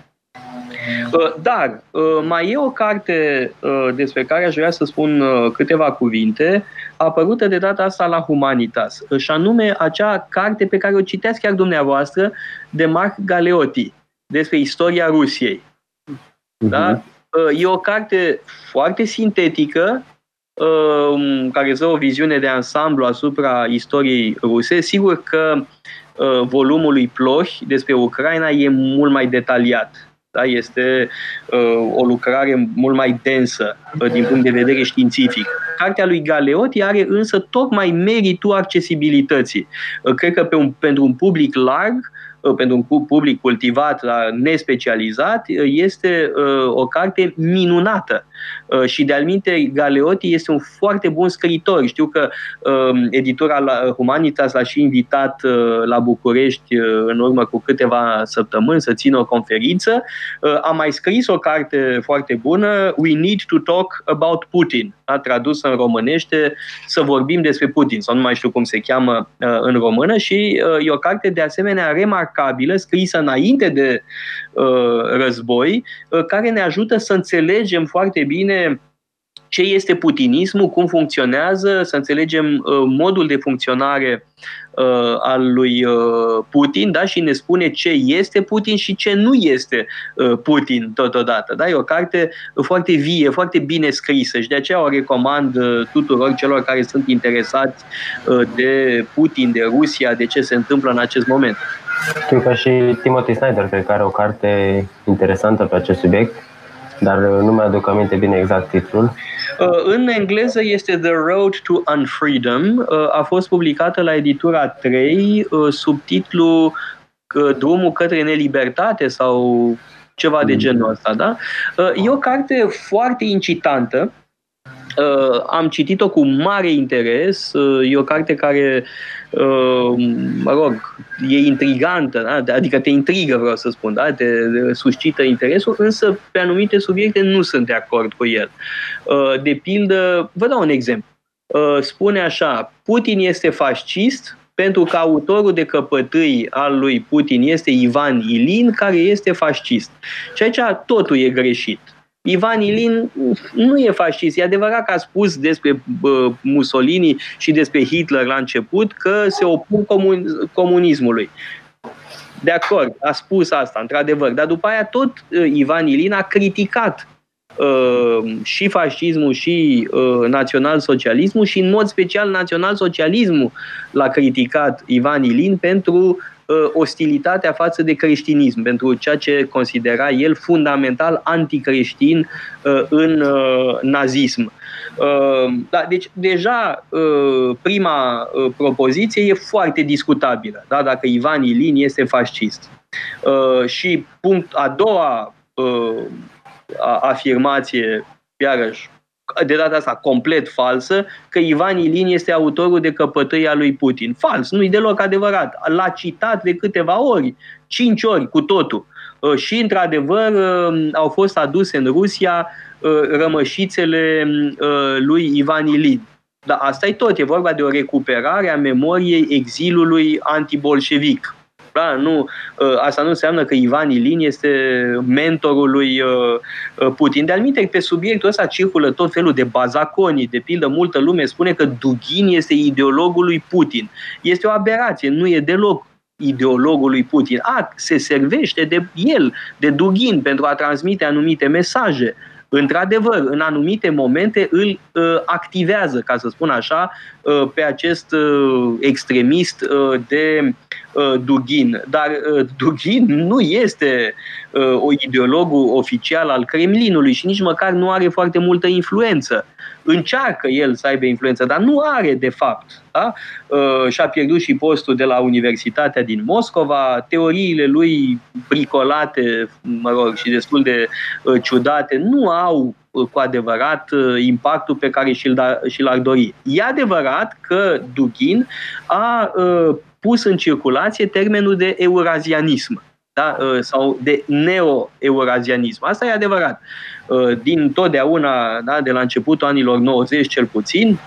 Dar mai e o carte despre care aș vrea să spun câteva cuvinte, apărută de data asta la Humanitas, și anume acea carte pe care o citeați chiar dumneavoastră de Marc Galeotti, despre istoria Rusiei. Uh-huh. Da? Uh, e o carte foarte sintetică, uh, care îți dă o viziune de ansamblu asupra istoriei ruse. Sigur că uh, volumul lui Ploh despre Ucraina e mult mai detaliat. Da? Este uh, o lucrare mult mai densă uh, din punct de vedere științific. Cartea lui Galeotti are însă tocmai meritul accesibilității. Uh, cred că pe un, pentru un public larg Uh, pentru un public cultivat, nespecializat, uh, este uh, o carte minunată. Și de-al minte, Galeotti este un foarte bun scriitor. Știu că um, editura Humanitas l-a și invitat la București în urmă cu câteva săptămâni să țină o conferință. A mai scris o carte foarte bună, We Need to Talk About Putin, a tradus în românește Să vorbim despre Putin, sau nu mai știu cum se cheamă în română și e o carte de asemenea remarcabilă remarcabilă, scrisă înainte de uh, război, uh, care ne ajută să înțelegem foarte bine ce este putinismul, cum funcționează, să înțelegem uh, modul de funcționare uh, al lui uh, Putin da? și ne spune ce este Putin și ce nu este uh, Putin totodată. Da? E o carte foarte vie, foarte bine scrisă și de aceea o recomand uh, tuturor celor care sunt interesați uh, de Putin, de Rusia, de ce se întâmplă în acest moment. Știu că și Timothy Snyder cred că are o carte interesantă pe acest subiect. dar nu mi-aduc aminte bine exact titlul. În engleză este The Road to Unfreedom. A fost publicată la editura 3 sub titlu Drumul către nelibertate sau ceva de mm. genul ăsta. Da? E o carte foarte incitantă Uh, am citit-o cu mare interes. Uh, e o carte care, uh, mă rog, e intrigantă, da? adică te intrigă, vreau să spun, da? te suscită interesul, însă pe anumite subiecte nu sunt de acord cu el. Uh, de pildă, vă dau un exemplu. Uh, spune așa, Putin este fascist pentru că autorul de căpătâi al lui Putin este Ivan Ilin, care este fascist. Și aici totul e greșit. Ivan Ilin nu e fascist. E adevărat că a spus despre Mussolini și despre Hitler la început că se opun comun- comunismului. De acord, a spus asta, într-adevăr. Dar după aia tot uh, Ivan Ilin a criticat uh, și fascismul și uh, național-socialismul și în mod special național-socialismul l-a criticat Ivan Ilin pentru Uh, ostilitatea față de creștinism, pentru ceea ce considera el fundamental anticreștin uh, în uh, nazism. Da, deci, deja prima propoziție e foarte discutabilă, da, dacă Ivan Ilin este fascist. Și punct, a doua afirmație, iarăși de data asta complet falsă, că Ivan Ilin este autorul de căpătăia lui Putin. Fals, nu-i deloc adevărat. L-a citat de câteva ori, cinci ori cu totul. Uh, și, într-adevăr, uh, au fost aduse în Rusia uh, rămășițele lui Ivan Ilin. Dar asta e tot, e vorba de o recuperare a memoriei exilului antibolșevic. Da? Nu, ă, asta nu înseamnă că Ivan Ilin este mentorul lui ă, ă, Putin. De-al pe subiectul ăsta circulă tot felul de bazaconii. De pildă, multă lume spune că Dugin este ideologul lui Putin. Este o aberație, nu e deloc ideologul lui Putin. A, se servește de el, de Dugin, pentru a transmite anumite mesaje într-adevăr, în anumite momente îl uh, activează, ca să spun așa, uh, pe acest uh, extremist uh, de uh, Dugin. Dar uh, Dugin nu este uh, o ideologul oficial al Kremlinului și nici măcar nu are foarte multă influență încearcă el să aibă influență, dar nu are de fapt. Da? Uh, și-a pierdut și postul de la Universitatea din Moscova, teoriile lui bricolate, mă rog, și destul de uh, ciudate, nu au uh, cu adevărat impactul pe care și-l, da, și-l ar dori. E adevărat că Dugin a pus în circulație termenul de eurazianism da? sau de neo-eurazianism. Asta e adevărat. Uh, din totdeauna, da, de la începutul anilor 90 cel puțin,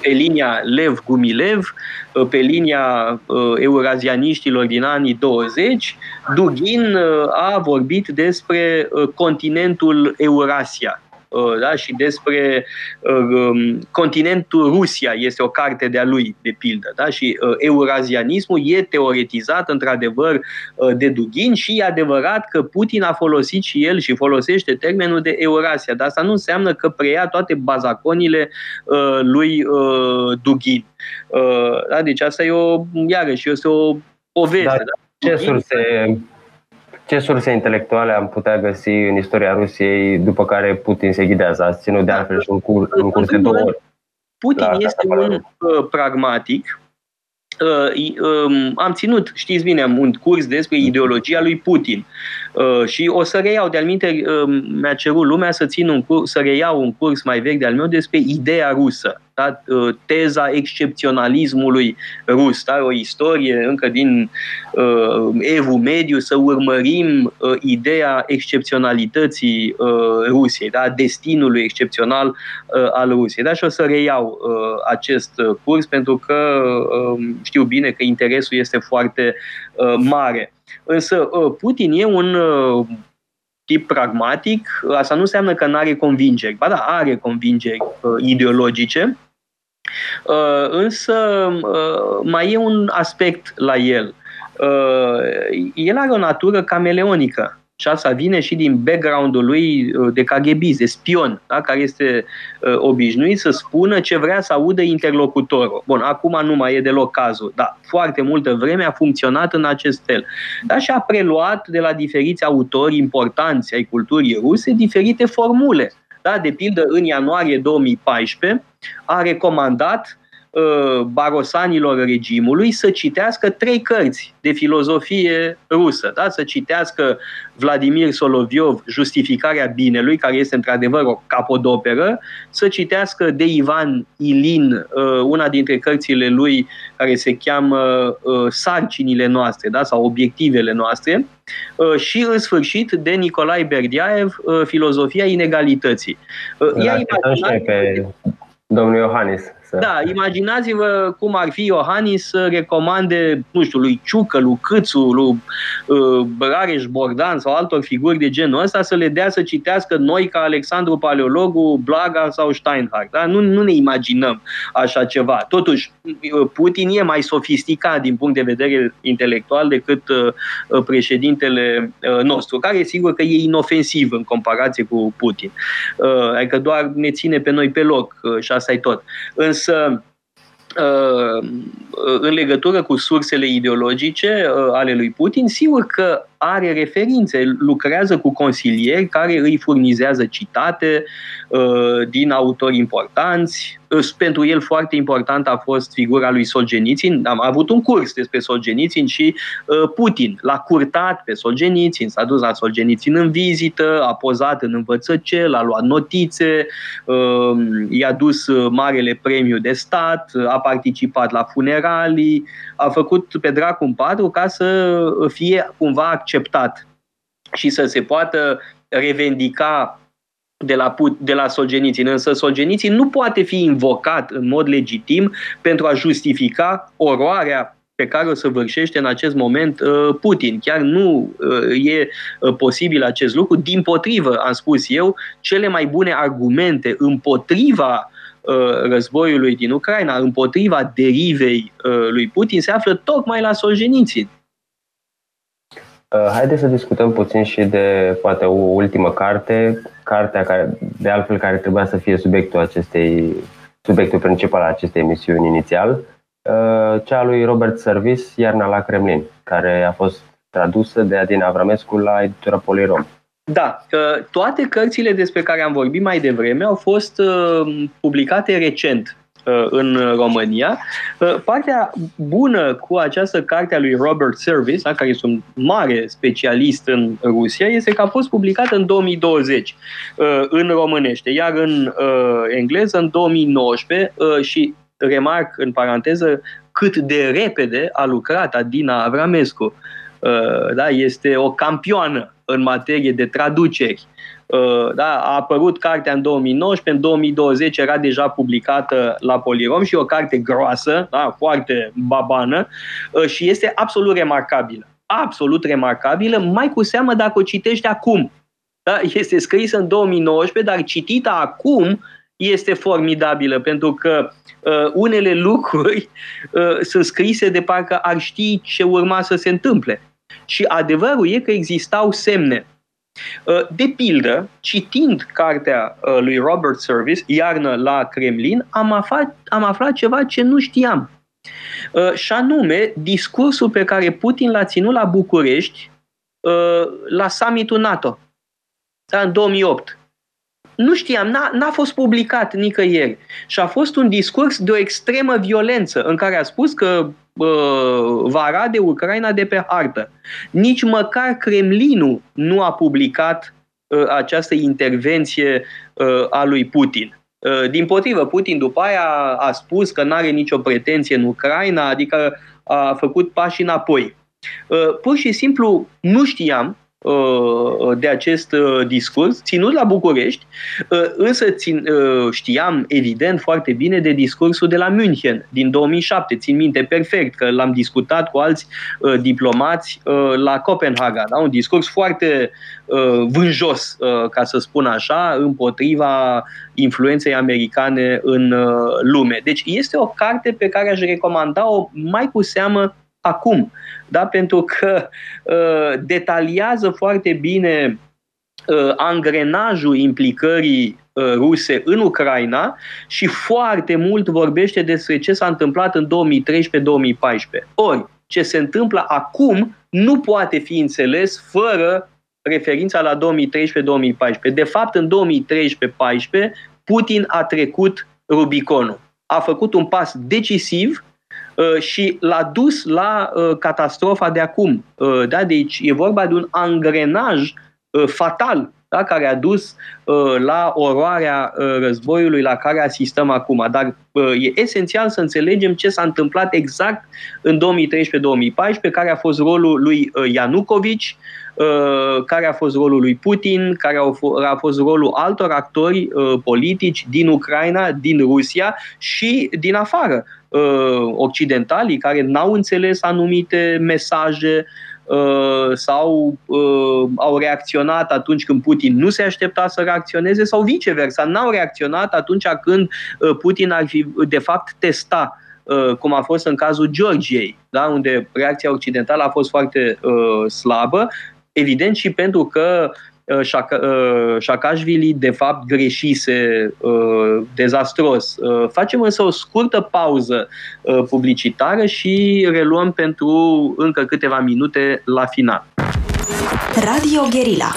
pe linia Lev-Gumilev, uh, pe linia uh, eurazianiștilor din anii 20, Dugin a vorbit despre continentul Eurasia. Uh, da? și despre uh, um, continentul Rusia, este o carte de-a lui, de pildă. Da? Și uh, eurazianismul e teoretizat într-adevăr de Dugin și e adevărat că Putin a folosit și el și folosește termenul de Eurasia, dar asta nu înseamnă că preia toate bazaconile lui Dugin. Da? Deci asta e o, iarăși, este o poveste. Dar da? ce surse ce surse intelectuale am putea găsi în istoria Rusiei după care Putin se ghidează? Ați ținut de altfel și un, cur, un curs de două ori. Putin este un uh, pragmatic. Uh, um, am ținut, știți bine, un curs despre ideologia lui Putin. Uh, și o să reiau, de-al minte, uh, mi-a cerut lumea să țin un curs, să reiau un curs mai vechi de-al meu despre ideea rusă da? Uh, teza excepționalismului rus, da? o istorie încă din uh, Evul Mediu, să urmărim uh, ideea excepționalității uh, Rusiei, da? destinului excepțional uh, al Rusiei. Da? Și o să reiau uh, acest uh, curs pentru că uh, știu bine că interesul este foarte uh, mare. Însă uh, Putin e un uh, tip pragmatic, asta nu înseamnă că nu are convingeri. Ba da, are convingeri uh, ideologice, uh, însă uh, mai e un aspect la el. Uh, el are o natură cameleonică și asta vine și din background-ul lui uh, de KGB, de spion, da? care este uh, obișnuit să spună ce vrea să audă interlocutorul. Bun, acum nu mai e deloc cazul, dar foarte multă vreme a funcționat în acest fel. Da? Și a preluat de la diferiți autori importanți ai culturii ruse diferite formule. Da? De pildă, în ianuarie 2014 a recomandat Uh, barosanilor regimului să citească trei cărți de filozofie rusă, da? să citească Vladimir Soloviov, Justificarea binelui, care este într-adevăr o capodoperă, să citească de Ivan Ilin, uh, una dintre cărțile lui care se cheamă uh, Sarcinile noastre da? sau Obiectivele noastre, și în sfârșit de Nicolae Berdiaev, Filozofia inegalității. Ea pe domnul Iohannis da, imaginați-vă cum ar fi Iohannis să recomande, nu știu, lui Ciucă, lui Câțu, lui uh, Rareș Bordan sau altor figuri de genul ăsta să le dea să citească noi ca Alexandru Paleologu, Blaga sau Steinhardt. Da? Nu, nu ne imaginăm așa ceva. Totuși, uh, Putin e mai sofisticat din punct de vedere intelectual decât uh, uh, președintele uh, nostru, care sigur că e inofensiv în comparație cu Putin. Uh, adică doar ne ține pe noi pe loc uh, și asta e tot. Însă Însă, uh, în legătură cu sursele ideologice uh, ale lui Putin, sigur că are referințe, lucrează cu consilieri care îi furnizează citate uh, din autori importanți. Pentru el foarte important a fost figura lui Solzhenitsyn. Am avut un curs despre Solzhenitsyn și uh, Putin l-a curtat pe Solzhenitsyn, s-a dus la Solzhenitsyn în vizită, a pozat în învățăcel, a luat notițe, uh, i-a dus marele premiu de stat, a participat la funeralii, a făcut pe dracu un patru ca să fie cumva acceptat și să se poată revendica de la, de la Solgenițin. Însă Solgenițin nu poate fi invocat în mod legitim pentru a justifica oroarea pe care o săvârșește în acest moment uh, Putin. Chiar nu uh, e uh, posibil acest lucru. Din potrivă, am spus eu, cele mai bune argumente împotriva războiului din Ucraina, împotriva derivei lui Putin, se află tocmai la Solzhenitsyn. Uh, haideți să discutăm puțin și de poate o ultimă carte, cartea care, de altfel care trebuia să fie subiectul acestei, subiectul principal al acestei emisiuni inițial, uh, cea lui Robert Service, Iarna la Kremlin, care a fost tradusă de Adina Avramescu la editura Polirom. Da, uh, toate cărțile despre care am vorbit mai devreme au fost publicate recent Uh, în România. Uh, partea bună cu această carte a lui Robert Service, care este un mare specialist în Rusia, este că a fost publicată în 2020 uh, în românește, iar în engleză în 2019 și remarc în paranteză cât de repede a lucrat Adina Avramescu. Da, este o campioană în materie de traduceri Uh, da, a apărut cartea în 2019, în 2020 era deja publicată la Polirom și o carte groasă, da, foarte babană uh, și este absolut remarcabilă. Absolut remarcabilă, mai cu seamă dacă o citești acum. Da? Este scrisă în 2019, dar citită acum este formidabilă, pentru că uh, unele lucruri uh, sunt scrise de parcă ar ști ce urma să se întâmple. Și adevărul e că existau semne Uh, de pildă, citind cartea uh, lui Robert Service, Iarnă la Kremlin, am aflat, am aflat ceva ce nu știam. Uh, și anume, discursul pe care Putin l-a ținut la București la summitul NATO da, în 2008. Nu știam, n-a, n-a fost publicat nicăieri. Și a fost un discurs de o extremă violență, în care a spus că va rade Ucraina de pe hartă. Nici măcar Kremlinul nu a publicat ă, această intervenție ă, a lui Putin. Ă, din potrivă, Putin după aia a spus că nu are nicio pretenție în Ucraina, adică a făcut pași înapoi. Pur și simplu nu știam Uh, de acest uh, discurs, ținut la București, uh, însă țin, știam evident foarte bine de discursul de la München din 2007. Țin minte perfect că l-am discutat cu alți diplomați la Copenhaga. Da? Un discurs foarte vânjos, ca să spun așa, împotriva influenței americane în lume. Deci este o carte pe care aș recomanda-o mai cu seamă acum. Da? Pentru că uh, detaliază foarte bine uh, angrenajul implicării uh, ruse în Ucraina și foarte mult vorbește despre ce s-a întâmplat în 2013-2014. Ori, ce se întâmplă acum nu poate fi înțeles fără referința la 2013-2014. De fapt, în 2013-2014, Putin a trecut Rubiconul. A făcut un pas decisiv uh, și l-a dus la uh, catastrofa de acum. Uh, da? Deci e vorba de un angrenaj fatal da? care a dus uh, la oroarea uh, războiului la care asistăm acum. Dar uh, e esențial să înțelegem ce s-a întâmplat exact în 2013-2014, care a fost rolul lui uh, Ianucovici, uh, care a fost rolul lui Putin, care a, f- a fost rolul altor actori uh, politici din Ucraina, din Rusia și din afară. Uh, occidentalii care n-au înțeles anumite mesaje, uh, Uh, sau uh, au reacționat atunci când Putin nu se aștepta să reacționeze sau viceversa, n-au reacționat atunci când uh, Putin ar fi de fapt testa cum a fost în cazul Georgiei, da? unde reacția occidentală a fost foarte uh, slabă, evident și pentru că Șacașvili uh, de fapt greșise uh, dezastros. Uh, facem însă o scurtă pauză publicitară și reluăm pentru încă câteva minute la final. Radio Guerilla.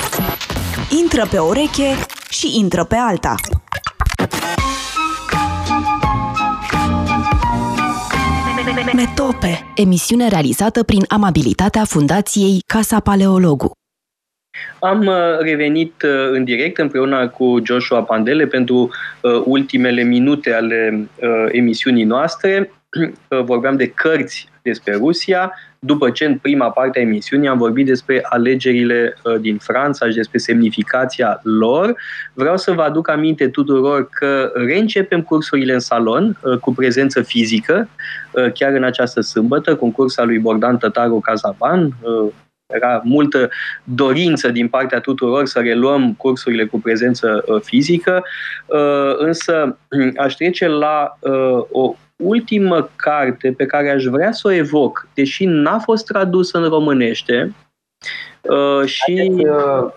Intră pe ureche și intră pe alta. Metope. Emisiune realizată prin amabilitatea Fundației Casa Paleologu. Am uh, revenit uh, în direct împreună cu Joshua Pandele pentru uh, ultimele minute ale emisiunii noastre. Vorbeam de cărți despre Rusia, după ce în prima parte a emisiunii am vorbit despre alegerile din Franța și despre semnificația lor. Vreau să vă aduc aminte tuturor că reîncepem cursurile în salon cu prezență fizică, chiar în această sâmbătă, concursa lui Bogdan Tătaru Cazaban, era multă dorință din partea tuturor să reluăm cursurile cu prezență uh, fizică, uh, însă aș trece la uh, o ultimă carte pe care aș vrea să o evoc, deși n-a fost tradusă în românește, și...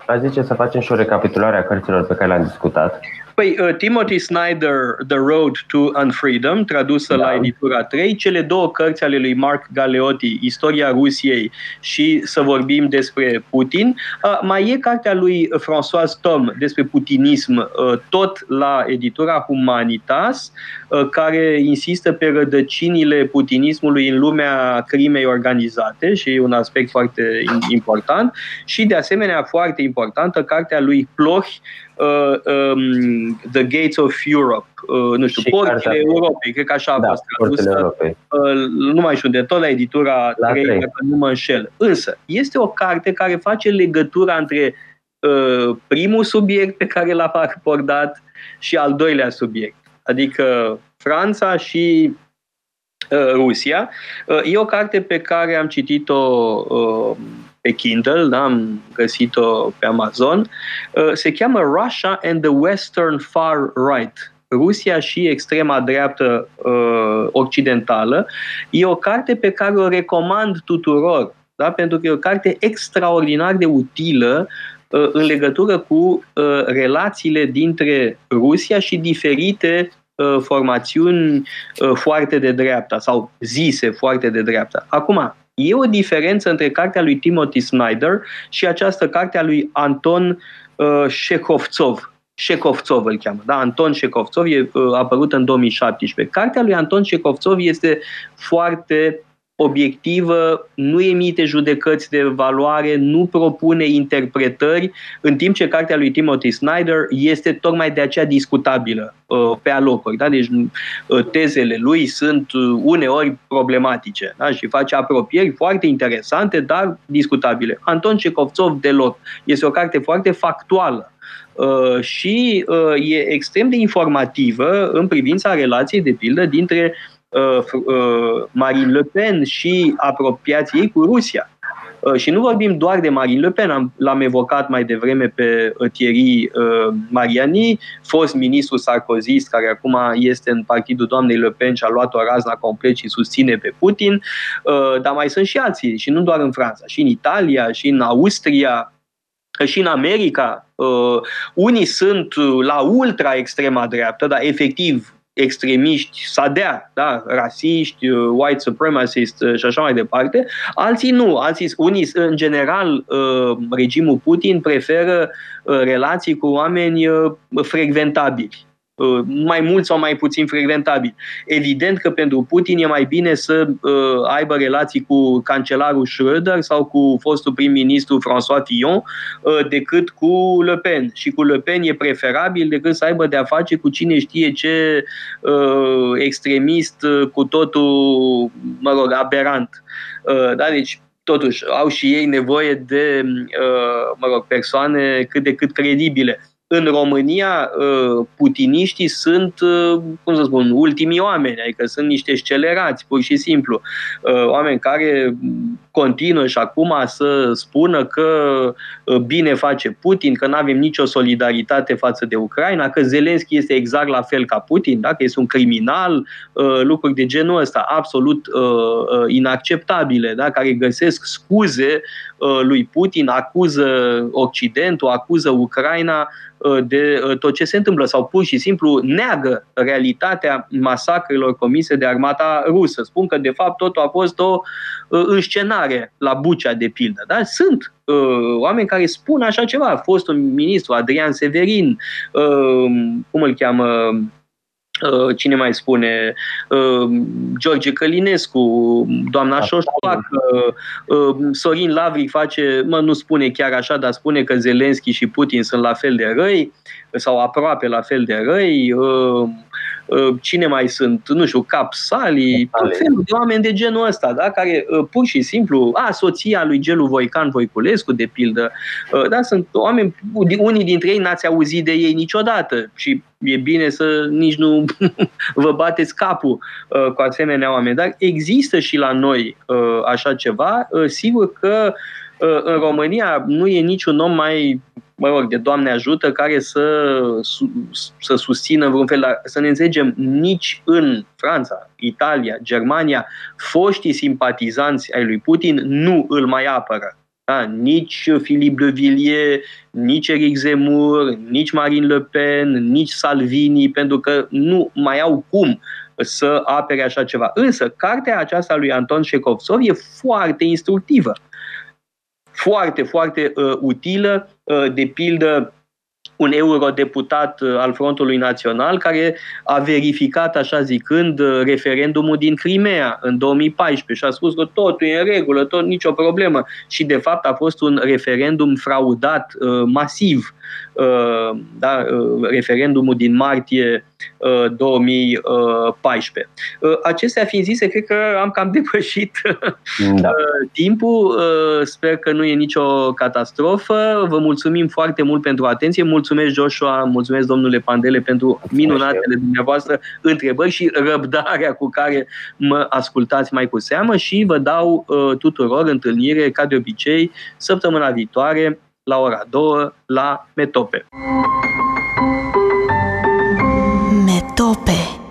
Aș zice să facem și o recapitulare a cărților pe care le-am discutat. Păi, uh, Timothy Snyder, The Road to Unfreedom, tradusă da. la editura 3, cele două cărți ale lui Mark Galeotti, Istoria Rusiei și Să vorbim despre Putin. Uh, mai e cartea lui François Tom despre putinism, uh, tot la editura Humanitas, uh, care insistă pe rădăcinile putinismului în lumea crimei organizate și e un aspect foarte important. Și, de asemenea, foarte importantă, cartea lui Ploch, uh, um, The Gates of Europe, uh, nu știu, și Porțile Europei, cred că așa a da, fost tradusă, uh, nu mai știu de tot la editura la 3, 3, dacă nu mă înșel. Însă, este o carte care face legătura între uh, primul subiect pe care l-a abordat și al doilea subiect, adică Franța și uh, Rusia. Uh, e o carte pe care am citit-o uh, pe Kindle, da, am găsit-o pe Amazon. Uh, se cheamă Russia and the Western Far Right. Rusia și extrema dreaptă uh, occidentală. E o carte pe care o recomand tuturor, da? pentru că e o carte extraordinar de utilă uh, în legătură cu uh, relațiile dintre Rusia și diferite uh, formațiuni uh, foarte de dreapta sau zise foarte de dreapta. Acum, E o diferență între cartea lui Timothy Snyder și această carte a lui Anton uh, Shekhovtsov. Shekhovtsov îl cheamă, da? Anton Shekhovtsov e uh, apărut în 2017. Cartea lui Anton Shekhovtsov este foarte obiectivă, nu emite judecăți de valoare, nu propune interpretări, în timp ce cartea lui Timothy Snyder este tocmai de aceea discutabilă uh, pe alocuri. Da? Deci uh, tezele lui sunt uh, uneori problematice da? și face apropieri foarte interesante, dar discutabile. Anton Cekovțov deloc. Este o carte foarte factuală Uh, și uh, e extrem de informativă în privința relației, de pildă, dintre uh, uh, Marine Le Pen și apropiații ei cu Rusia. Și nu vorbim doar de Marine Le Pen, l-am evocat mai devreme pe Thierry Mariani, fost ministru sarkozist, care acum este în partidul doamnei Le Pen și a luat o razna complet și susține pe Putin, dar mai sunt și alții, și nu doar în Franța, și în Italia, și în Austria, și în America. Unii sunt la ultra extrema dreaptă, dar efectiv extremiști, sadea, da, rasiști, uh, white supremacist uh, și așa mai departe. Alții nu, alții, unii, în general, uh, regimul Putin preferă relații cu oameni frecventabili Uh, mai mult sau mai puțin frecventabil. Evident că pentru Putin e mai bine să uh, aibă relații cu cancelarul Schröder sau cu fostul prim-ministru François Fillon uh, decât cu Le Pen. Și cu Le Pen e preferabil decât să aibă de-a face cu cine știe ce extremist cu totul, mă rog, aberant. Da, deci totuși au și ei nevoie de, mă rog, persoane cât de cât credibile în România, uh, putiniștii sunt, uh, cum să spun, ultimii oameni, adică sunt niște scelerați, pur și simplu. Uh, oameni care continuă și acum să spună că bine face Putin, că nu avem nicio solidaritate față de Ucraina, că Zelenski este exact la fel ca Putin, da? că este un criminal, lucruri de genul ăsta, absolut inacceptabile, da? care găsesc scuze lui Putin, acuză Occidentul, acuză Ucraina Uh, de uh, tot ce se întâmplă sau pur și simplu neagă realitatea masacrelor comise de armata rusă. Spun că de fapt totul a fost o uh, înscenare la Bucea de pildă. Da? Sunt oameni care spun așa ceva. A fost un ministru, Adrian Severin, cum îl cheamă, Uh, cine mai spune, uh, George Călinescu, doamna Șoșoac, uh, Sorin Lavric face, mă, nu spune chiar așa, dar spune că Zelenski și Putin sunt la fel de răi sau aproape la fel de răi. Uh, cine mai sunt, nu știu, Capsali, tot felul de oameni de genul ăsta, da? care uh, pur și simplu, a, soția lui Gelu Voican Voiculescu, de pildă, uh, da, sunt oameni, unii dintre ei n-ați auzit de ei niciodată și e bine să nici nu vă bateți capul cu asemenea oameni, dar există și la noi așa ceva, sigur că în România nu e niciun om mai mă rog, de Doamne ajută, care să, să susțină vreun fel, dar să ne înțelegem, nici în Franța, Italia, Germania, foștii simpatizanți ai lui Putin nu îl mai apără. Da? Nici Philippe de Villiers, nici Eric Zemmour, nici Marine Le Pen, nici Salvini, pentru că nu mai au cum să apere așa ceva. Însă, cartea aceasta lui Anton Shekovsov e foarte instructivă foarte, foarte uh, utilă, uh, de pildă un eurodeputat uh, al Frontului Național care a verificat, așa zicând, uh, referendumul din Crimea în 2014 și a spus că totul e în regulă, tot nicio problemă. Și de fapt a fost un referendum fraudat uh, masiv Uh, da, uh, referendumul din martie 2014. Uh, acestea fiind zise, cred că am cam depășit da. timpul. Sper că nu e nicio catastrofă. Vă mulțumim foarte mult pentru atenție. Mulțumesc, Joshua, mulțumesc, domnule Pandele, pentru minunatele dumneavoastră întrebări și răbdarea cu care mă ascultați mai cu seamă și vă dau tuturor întâlnire, ca de obicei, săptămâna viitoare la ora 2 la Metope. Metope.